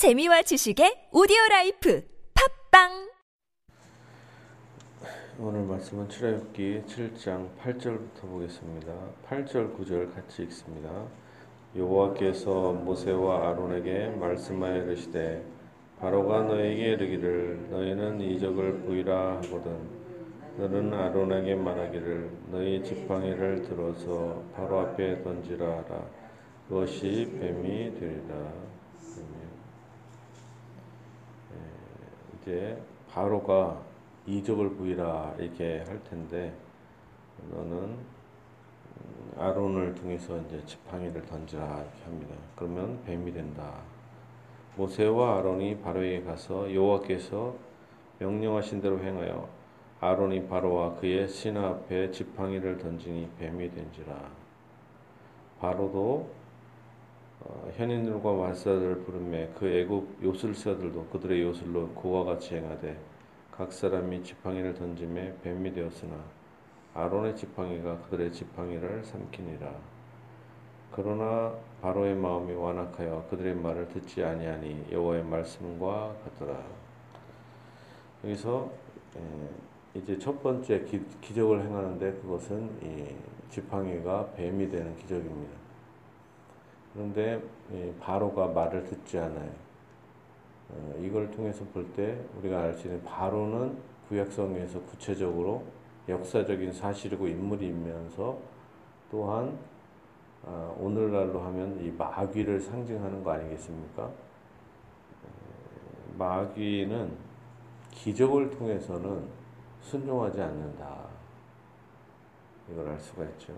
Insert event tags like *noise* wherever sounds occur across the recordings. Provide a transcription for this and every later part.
재미와 지식의 오디오 life 팟빵 오늘 말씀은 출애굽기 7장 8절부터 보겠습니다. 8절 9절 같이 읽습니다. 여호와께서 모세와 아론에게 말씀하여 이르시되 바로가 너에게 이르기를 너희는 이적을 보이라 하거든 너는 아론에게 말하기를 너희 지팡이를 들어서 바로 앞에 던지라 하라 그것이 뱀이 되리라 이제 바로가 이적을 보이라 이렇게 할 텐데 너는 음, 아론을 통해서 이제 지팡이를 던지라 이렇게 합니다. 그러면 뱀이 된다. 모세와 아론이 바로에게 가서 여호와께서 명령하신 대로 행하여 아론이 바로와 그의 신하 앞에 지팡이를 던지니 뱀이 된지라. 바로도 어, 현인들과 말사들을 부르매 그 애굽 요술사들도 그들의 요술로 그와 같이 행하되 각 사람이 지팡이를 던짐에 뱀이 되었으나 아론의 지팡이가 그들의 지팡이를 삼키니라. 그러나 바로의 마음이 완악하여 그들의 말을 듣지 아니하니 여호와의 말씀과 같더라. 여기서 이제 첫 번째 기, 적을 행하는데 그것은 지팡이가 뱀이 되는 기적입니다. 그런데 바로가 말을 듣지 않아요. 어, 이걸 통해서 볼 때 우리가 알 수 있는 바로는 구약성에서 구체적으로 역사적인 사실이고 인물이면서 또한 아, 오늘날로 하면 이 마귀를 상징하는 거 아니겠습니까? 어, 마귀는 기적을 통해서는 순종하지 않는다. 이걸 알 수가 있죠.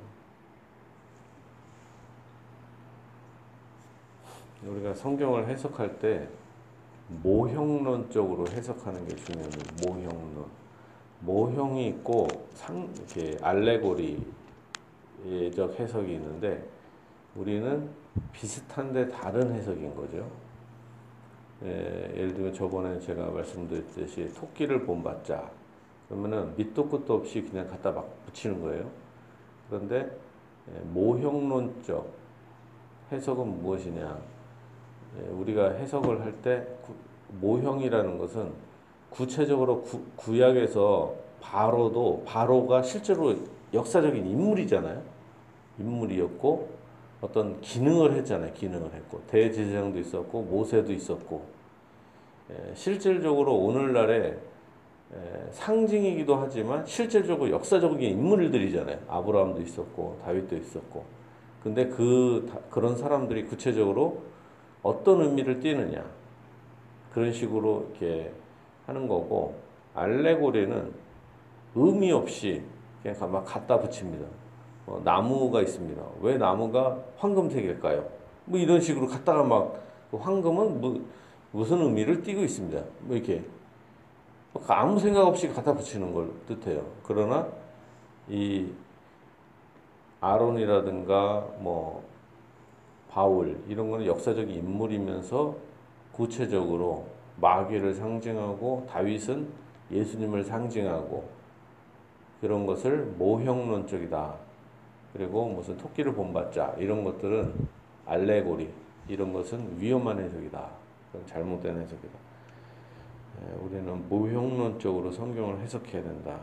우리가 성경을 해석할 때 모형론적으로 해석하는 게 중요해요. 모형론. 모형이 있고 상 이렇게 알레고리적 해석이 있는데 우리는 비슷한데 다른 해석인 거죠. 예, 예를 들면 저번에 제가 말씀드렸듯이 토끼를 본받자. 그러면은 밑도 끝도 없이 그냥 갖다 막 붙이는 거예요. 그런데 예, 모형론적 해석은 무엇이냐? 예, 우리가 해석을 할 때 모형이라는 것은 구체적으로 구, 구약에서 바로도 바로가 실제로 역사적인 인물이잖아요. 인물이었고 어떤 기능을 했잖아요. 기능을 했고 대제사장도 있었고 모세도 있었고 예, 실질적으로 오늘날에 예, 상징이기도 하지만 실질적으로 역사적인 인물들이잖아요. 아브라함도 있었고 다윗도 있었고 근데 그 그런 사람들이 구체적으로 어떤 의미를 띠느냐 그런 식으로 이렇게 하는 거고 알레고리는 의미 없이 그냥 막 갖다 붙입니다. 어, 나무가 있습니다. 왜 나무가 황금색일까요? 뭐 이런 식으로 갖다가 막그 황금은 뭐 무슨 의미를 띠고 있습니다. 뭐 이렇게 아무 생각 없이 갖다 붙이는 걸 뜻해요. 그러나 이 아론이라든가 뭐 바울 이런 거는 역사적 인물이면서 구체적으로 마귀를 상징하고 다윗은 예수님을 상징하고 그런 것을 모형론적이다. 그리고 무슨 토끼를 본받자 이런 것들은 알레고리 이런 것은 위험한 해석이다. 잘못된 해석이다. 예, 우리는 모형론적으로 성경을 해석해야 된다.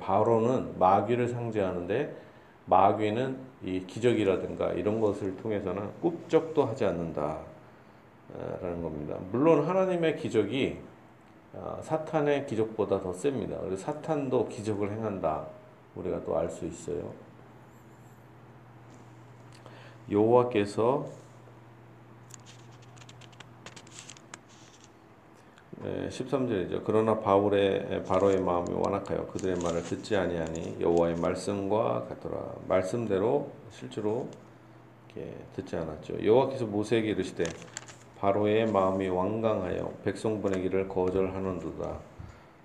바로는 마귀를 상징하는데 마귀는 이 기적이라든가 이런 것을 통해서는 꿈쩍도 하지 않는다. 라는 겁니다. 물론 하나님의 기적이 어, 사탄의 기적보다 더 셉니다. 그래서 사탄도 기적을 행한다. 우리가 또 알 수 있어요. 여호와께서 13절이죠. 그러나 바울의 바로의 마음이 완악하여 그들의 말을 듣지 아니하니 여호와의 말씀과 같더라. 말씀대로 실제로 듣지 않았죠. 여호와께서 모세에게 이르시되 바로의 마음이 완강하여 백성 보내기를 거절하는도다.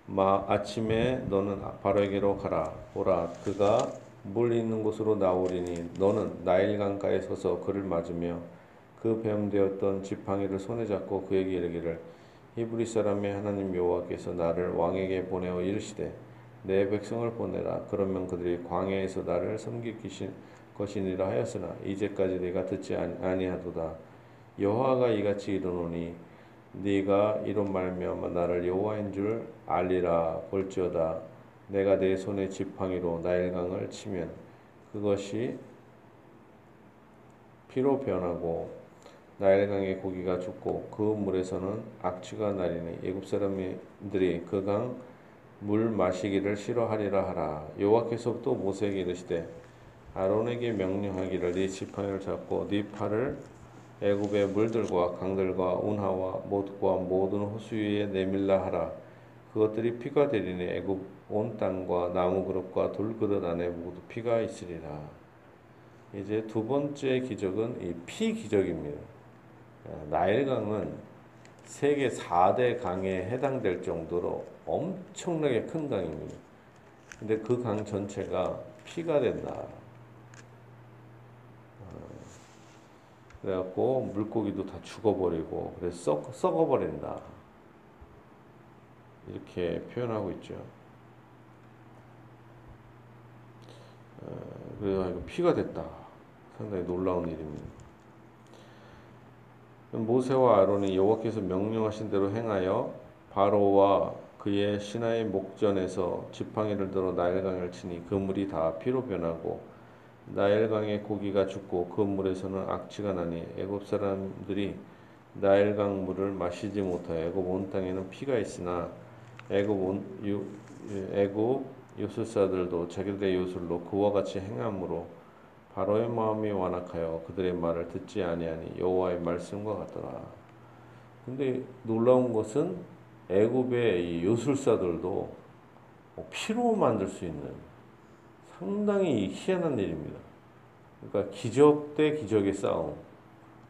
마 아침에 너는 바로에게로 가라. 보라 그가 물 있는 곳으로 나오리니 너는 나일 강가에 서서 그를 맞으며 그 뱀되었던 지팡이를 손에 잡고 그에게 이르기를 히브리 사람의 하나님 여호와께서 나를 왕에게 보내어 이르시되 내 백성을 보내라. 그러면 그들이 광야에서 나를 섬길 것이니라 하였으나 이제까지 내가 듣지 아니하도다. 여호와가 이같이 이르노니 네가 이런 말미암아 나를 여호와인 줄 알리라 볼지어다. 내가 내 손의 지팡이로 나일강을 치면 그것이 피로 변하고 나일강의 고기가 죽고 그 물에서는 악취가 나리니 애굽 사람들이 그 강 물 마시기를 싫어하리라 하라. 여호와께서 또 모세에게 이르시되 아론에게 명령하기를 네 지팡이를 잡고 네 팔을 애굽의 물들과 강들과 운하와 못과 모든 호수 위에 내밀라 하라. 그것들이 피가 되리니 애굽 온 땅과 나무 그릇과 돌 그릇 안에 모두 피가 있으리라. 이제 두 번째 기적은 이 피 기적입니다 나일강은 세계 4대 강에 해당될 정도로 엄청나게 큰 강입니다. 근데 그 강 전체가 피가 된다. 어, 그래갖고 물고기도 다 죽어버리고 그래서 썩, 썩어버린다. 이렇게 표현하고 있죠. 어, 그래서 피가 됐다. 상당히 놀라운 일입니다. 모세와 아론이 여호와께서 명령하신 대로 행하여 바로와 그의 신하의 목전에서 지팡이를 들어 나일강을 치니 그 물이 다 피로 변하고 나일강의 고기가 죽고 그 물에서는 악취가 나니 애굽 사람들이 나일강 물을 마시지 못하여 애굽 온 땅에는 피가 있으나 애굽 온 유, 애굽 요술사들도 자기들의 요술로 그와 같이 행함으로 바로의 마음이 완악하여 그들의 말을 듣지 아니하니 여호와의 말씀과 같더라. 근데 놀라운 것은 애굽의 이 요술사들도 뭐 피로 만들 수 있는 상당히 희한한 일입니다. 그러니까 기적 대 기적의 싸움.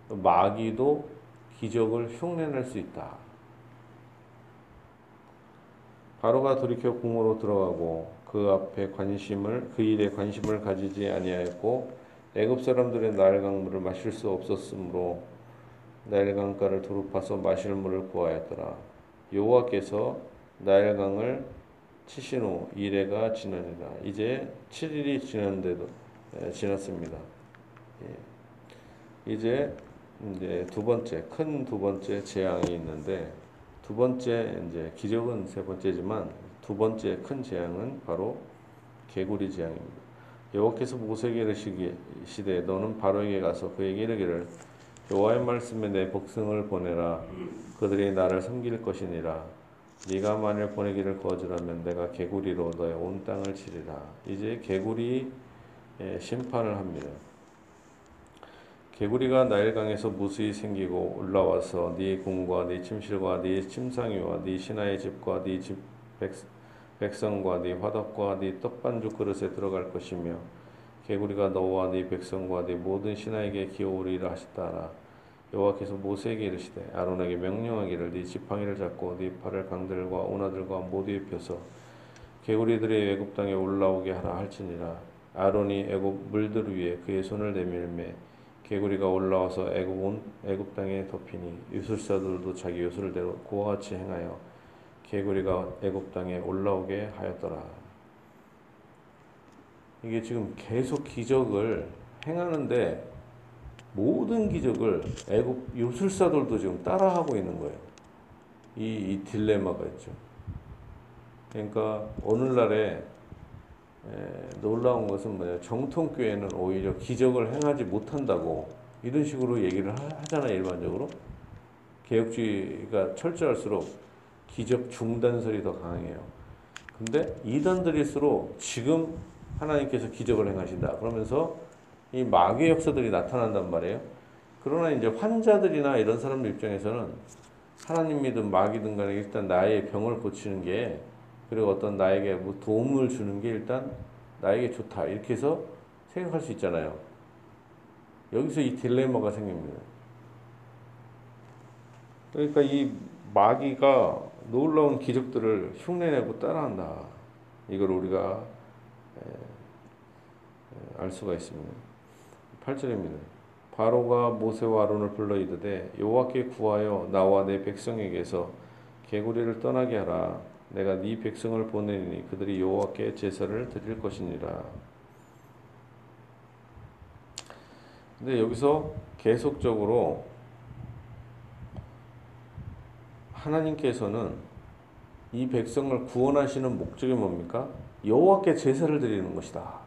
마귀도 기적을 흉내낼 수 있다. 바로가 돌이켜 궁으로 들어가고 그 앞에 관심을 그 일에 관심을 가지지 아니하였고 애굽 사람들의 나일강 물을 마실 수 없었으므로 나일강가를 두루 파서 마실 물을 구하였더라. 여호와께서 나일강을 치신 후 이래가 지나니라. 이제 7일이 지났는데도 지났습니다. 예. 이제 이제 두 번째 큰 두 번째 재앙이 있는데 두 번째 이제 기적은 세 번째지만 두 번째 큰 재앙은 바로 개구리 재앙입니다. 여호와께서 모세에게 이르시되 너는 바로에게 가서 그에게 이르기를 여호와의 말씀에 내 백성을 보내라 그들이 나를 섬길 것이니라. 네가 만일 보내기를 거절하면 내가 개구리로 너의 온 땅을 치리라. 이제 개구리 심판을 합니다. 개구리가 나일강에서 무수히 생기고 올라와서 네 궁과 네 침실과 네 침상위와 네 신하의 집과 네 집 백 성과 네 화덕과 네 떡반죽 그릇에 들어갈 것이며 개구리가 너와 네 백성과 네 모든 신하에게 기어오리라 하셨다라. 여호와께서 모세에게 이르시되 아론에게 명령하기를 네 지팡이를 잡고 네 팔을 강들과 운하들과 모두에 펴서 개구리들의 애굽 땅에 올라오게 하라 할지니라 아론이 애굽 물들 위에 그의 손을 내밀매 개구리가 올라와서 애굽 온 애굽 땅에 덮이니 유술사들도 자기 요술대로 그와 같이 행하여 개구리가 애굽 땅에 올라오게 하였더라. 이게 지금 계속 기적을 행하는데 모든 기적을 애굽 요술사들도 지금 따라하고 있는 거예요. 이, 이 딜레마가 있죠. 그러니까 오늘날에 에, 놀라운 것은 뭐냐 정통교회는 오히려 기적을 행하지 못한다고 이런 식으로 얘기를 하, 잖아요 일반적으로 개혁주의가 철저할수록 기적 중단설이 더 강해요 근데 이단들일수록 지금 하나님께서 기적을 행하신다 그러면서 이 마귀의 역사들이 나타난단 말이에요. 그러나 이제 환자들이나 이런 사람들 입장에서는 하나님이든 마귀든 간에 일단 나의 병을 고치는 게 그리고 어떤 나에게 뭐 도움을 주는 게 일단 나에게 좋다 이렇게 해서 생각할 수 있잖아요. 여기서 이 딜레마가 생깁니다. 그러니까 이 마귀가 놀라운 기적들을 흉내내고 따라한다. 이걸 우리가 알 수가 있습니다. 8절입니다. 바로가 모세와 아론을 불러 이르되 여호와께 구하여 나와 내 백성에게서 개구리를 떠나게 하라. 내가 네 백성을 보내니 그들이 여호와께 제사를 드릴 것이니라. 근데 여기서 계속적으로 하나님께서는 이 백성을 구원하시는 목적이 뭡니까? 여호와께 제사를 드리는 것이다.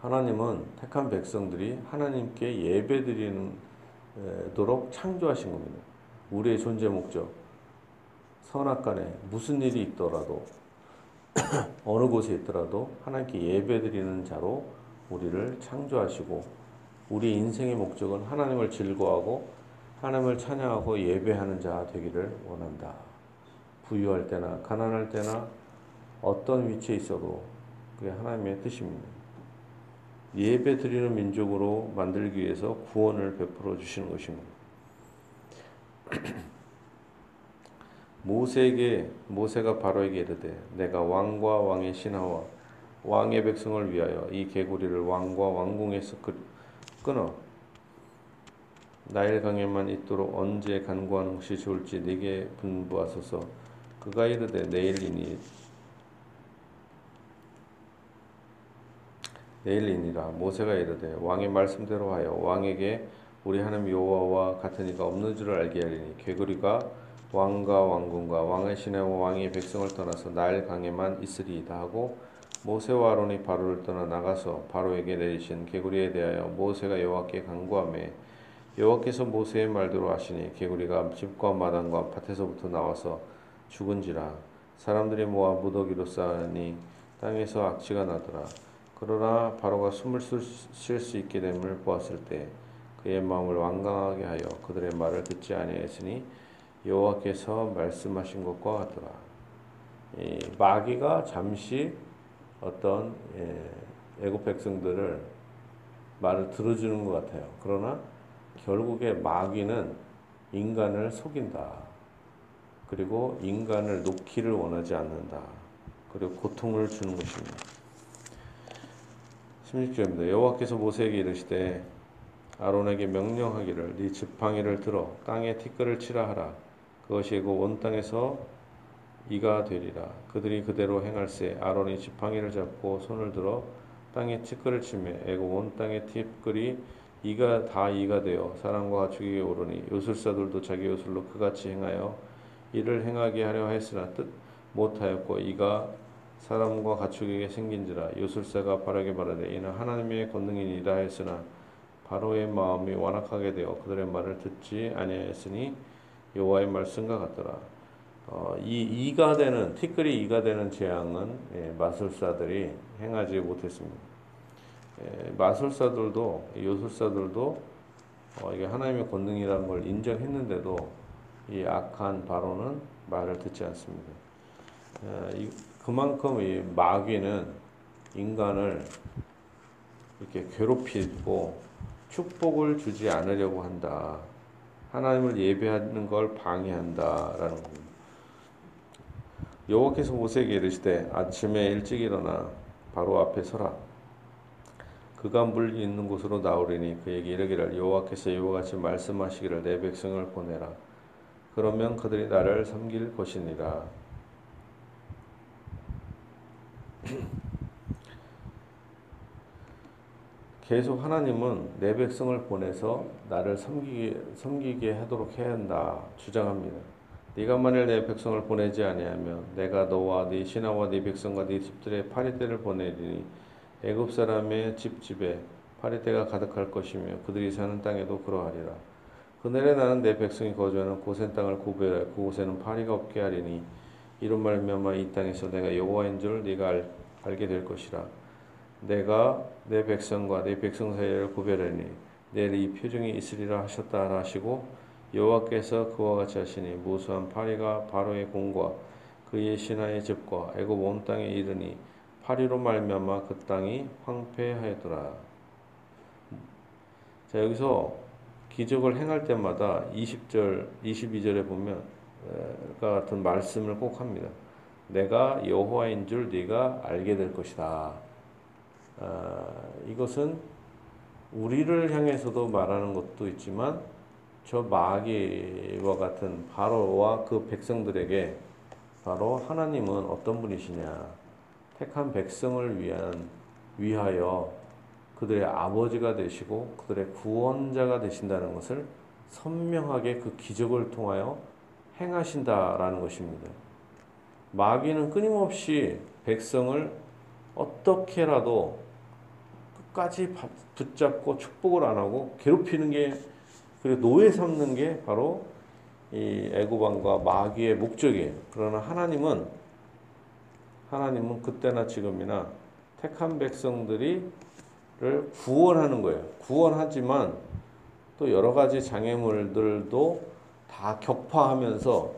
하나님은 택한 백성들이 하나님께 예배드리도록 창조하신 겁니다. 우리의 존재 목적. 선악 간에 무슨 일이 있더라도 *clears throat* 어느 곳에 있더라도 하나님께 예배드리는 자로 우리를 창조하시고 우리 인생의 목적은 하나님을 즐거워하고 하나님을 찬양하고 예배하는 자 되기를 원한다. 부유할 때나 가난할 때나 어떤 위치에 있어도 그게 하나님의 뜻입니다. 예배 드리는 민족으로 만들기 위해서 구원을 베풀어 주시는 것입니다. *clears throat* 모세에게 모세가 바로에게 이르되 내가 왕과 왕의 신하와 왕의 백성을 위하여 이 개구리를 왕과 왕궁에서 끊어 나일 강에만 있도록 언제 간구하는 것이 좋을지 네게 분부하소서. 그가 이르되 내일이니. 내일이니라. 모세가 이르되 왕의 말씀대로 하여 왕에게 우리 하나님 여호와와 같은 이가 없는 줄을 알게 하리니 개구리가 왕과 왕궁과 왕의 신하와 왕의 백성을 떠나서 나일 강에만 있으리이다 하고 모세와 아론이 바로를 떠나 나가서 바로에게 내리신 개구리에 대하여 모세가 여호와께 간구하매 여호와께서 모세의 말대로 하시니 개구리가 집과 마당과 밭에서부터 나와서 죽은지라 사람들이 모아 무더기로 쌓으니 땅에서 악취가 나더라 그러나 바로가 숨을 쉴 수 있게 됨을 보았을 때 그의 마음을 완강하게 하여 그들의 말을 듣지 아니하였으니 여호와께서 말씀하신 것과 같더라. 마귀가 잠시 어떤 예, 애굽 백성들을 말을 들어주는 것 같아요. 그러나 결국에 마귀는 인간을 속인다. 그리고 인간을 놓기를 원하지 않는다. 그리고 고통을 주는 것입니다. 16절입니다. 여호와께서 모세에게 이르시되 아론에게 명령하기를 네 지팡이를 들어 땅에 티끌을 치라 하라. 그것이 그온 땅에서 이가 되리라. 그들이 그대로 행할세 아론이 지팡이를 잡고 손을 들어 땅에 티끌을 치매 애고 온 땅의 티끌이 이가 다 이가 되어 사람과 가축에게 오르니 요술사들도 자기 요술로 그같이 행하여 이를 행하게 하려 했으나 뜻 못하였고 이가 사람과 가축에게 생긴지라 요술사가 바라게 말하되 이는 하나님의 권능이니라 했으나 바로의 마음이 완악하게 되어 그들의 말을 듣지 아니하였으니 여호와의 말씀과 같더라. 어, 이 이가 되는 티끌이 이가 되는 재앙은 예, 마술사들이 행하지 못했습니다. 예, 마술사들도 요술사들도 어, 이게 하나님의 권능이라는 걸 인정했는데도 이 악한 바로는 말을 듣지 않습니다. 예, 이, 그만큼 이 마귀는 인간을 이렇게 괴롭히고 축복을 주지 않으려고 한다. 하나님을 예배하는 걸 방해한다라는 겁니다. 여호와께서 모세에게 이르시되 아침에 일찍 일어나 바로 앞에 서라. 그가 물 있는 곳으로 나오리니 그에게 이르기를 여호와께서 이와 같이 말씀하시기를 내 백성을 보내라. 그러면 그들이 나를 섬길 것이니라. *clears throat* 계속 하나님은 내 백성을 보내서 나를 섬기게, 섬기게 하도록 해야 한다 주장합니다. 네가 만일 내 백성을 보내지 아니하면 내가 너와 네 신하와 네 백성과 네 집들의 파리떼를 보내리니 애굽 사람의 집집에 파리떼가 가득할 것이며 그들이 사는 땅에도 그러하리라. 그날에 나는 내 백성이 거주하는 고센 땅을 구별하여 그곳에는 파리가 없게 하리니 이런 말미암아 이 땅에서 내가 여호와인 줄 네가 알, 알게 될 것이라. 내가 내 백성과 내 백성 사이를 구별하니 내일 이 표정이 있으리라 하셨다 하시고 여호와께서 그와 같이 하시니 무수한 파리가 바로의 공과 그의 신하의 집과 애굽 온 땅에 이르니 파리로 말미암아 그 땅이 황폐하였더라. 자 여기서 기적을 행할 때마다 20절, 22절에 보면 같은 말씀을 꼭 합니다. 내가 여호와인 줄 네가 알게 될 것이다. 아, 이것은 우리를 향해서도 말하는 것도 있지만 저 마귀와 같은 바로와 그 백성들에게 바로 하나님은 어떤 분이시냐 택한 백성을 위한 위하여 그들의 아버지가 되시고 그들의 구원자가 되신다는 것을 선명하게 그 기적을 통하여 행하신다라는 것입니다. 마귀는 끊임없이 백성을 어떻게라도 끝까지 붙잡고 축복을 안 하고 괴롭히는 게 그리고 노예 삼는 게 바로 이 애고반과 마귀의 목적이에요. 그러나 하나님은 하나님은 그때나 지금이나 택한 백성들이를 구원하는 거예요. 구원하지만 또 여러 가지 장애물들도 다 격파하면서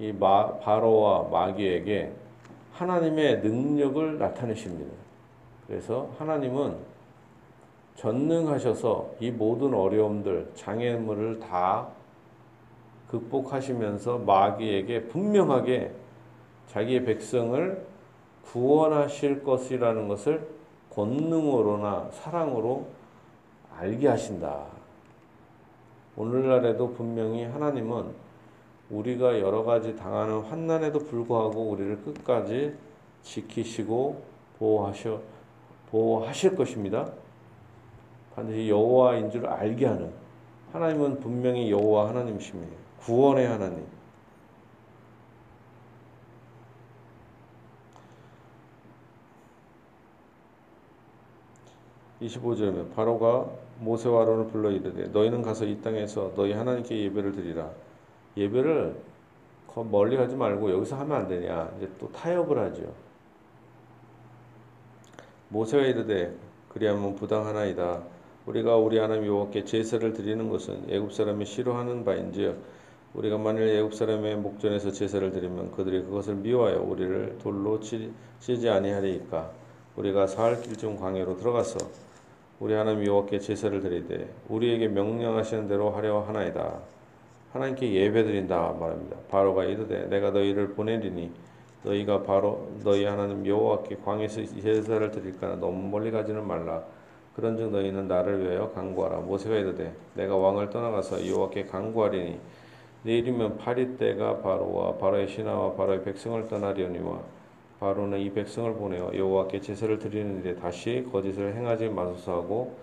이 마, 바로와 마귀에게 하나님의 능력을 나타내십니다. 그래서 하나님은 전능하셔서 이 모든 어려움들, 장애물을 다 극복하시면서 마귀에게 분명하게 자기의 백성을 구원하실 것이라는 것을 권능으로나 사랑으로 알게 하신다. 오늘날에도 분명히 하나님은 우리가 여러 가지 당하는 환난에도 불구하고 우리를 끝까지 지키시고 보호하셔 보호하실 것입니다. 반드시 여호와인 줄 알게 하는 하나님은 분명히 여호와 하나님이십니다. 구원의 하나님. (25절에) 바로가 모세와 아론을 불러 이르되 너희는 가서 이 땅에서 너희 하나님께 예배를 드리라. 예배를 멀리 가지 말고 여기서 하면 안 되냐. 이제 또 타협을 하죠. 모세가 이르되 그리하면 부당하나이다. 우리가 우리 하나님 여호와께 제사를 드리는 것은 애굽 사람이 싫어하는 바인지요 우리가 만일 애굽 사람의 목전에서 제사를 드리면 그들이 그것을 미워하여 우리를 돌로 치지 아니하리이까 우리가 사흘 길쯤 광야로 들어가서 우리 하나님 여호와께 제사를 드리되 우리에게 명령하시는 대로 하려 하나이다. 하나님께 예배드린다 말합니다. 바로가 이르되 내가 너희를 보내리니 너희가 바로 너희 하나님 여호와께 광에서 제사를 드릴까나 너무 멀리 가지는 말라. 그런즉 너희는 나를 위하여 간구하라. 모세가 이르되 내가 왕을 떠나가서 여호와께 간구하리니 내일이면 파리 때가 바로와 바로의 신하와 바로의 백성을 떠나려니와 바로는 이 백성을 보내어 여호와께 제사를 드리는 일에 다시 거짓을 행하지 마소서 하고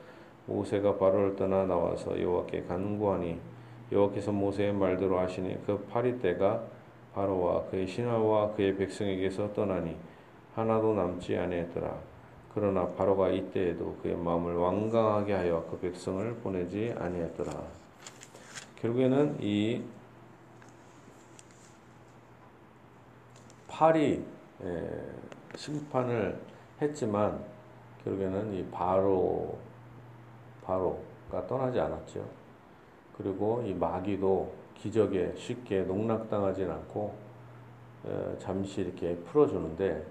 모세가 바로를 떠나 나와서 여호와께 간구하니 여호와께서 모세의 말대로 하시니 그 파리 때가 바로와 그의 신하와 그의 백성에게서 떠나니 하나도 남지 아니했더라. 그러나 바로가 이때에도 그의 마음을 완강하게 하여 그 백성을 보내지 아니했더라. 결국에는 이 파리 예, 심판을 했지만 결국에는 이 바로 바로가 떠나지 않았죠. 그리고 이 마귀도 기적에 쉽게 농락당하지 않고 어, 잠시 이렇게 풀어주는데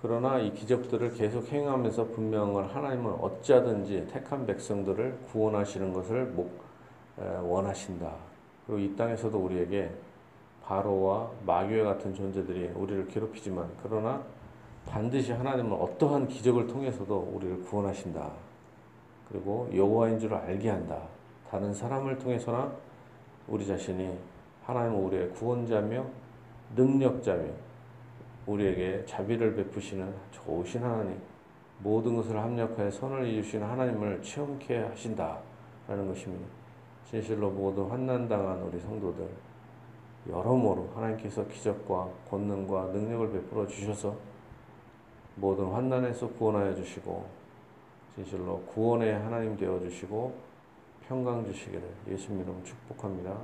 그러나 이 기적들을 계속 행하면서 분명을 하나님은 어찌하든지 택한 백성들을 구원하시는 것을 목, 원하신다. 그리고 이 땅에서도 우리에게 바로와 마귀와 같은 존재들이 우리를 괴롭히지만 그러나 반드시 하나님은 어떠한 기적을 통해서도 우리를 구원하신다. 그리고 여호와인 줄 알게 한다. 다른 사람을 통해서나 우리 자신이 하나님은 우리의 구원자며 능력자며 우리에게 자비를 베푸시는 좋으신 하나님, 모든 것을 합력하여 선을 이루시는 하나님을 체험케 하신다라는 것입니다. 진실로 모든 환난당한 우리 성도들 여러모로 하나님께서 기적과 권능과 능력을 베풀어 주셔서 모든 환난에서 구원하여 주시고 진실로 구원의 하나님 되어 주시고 평강 주시기를 예수님 이름 축복합니다.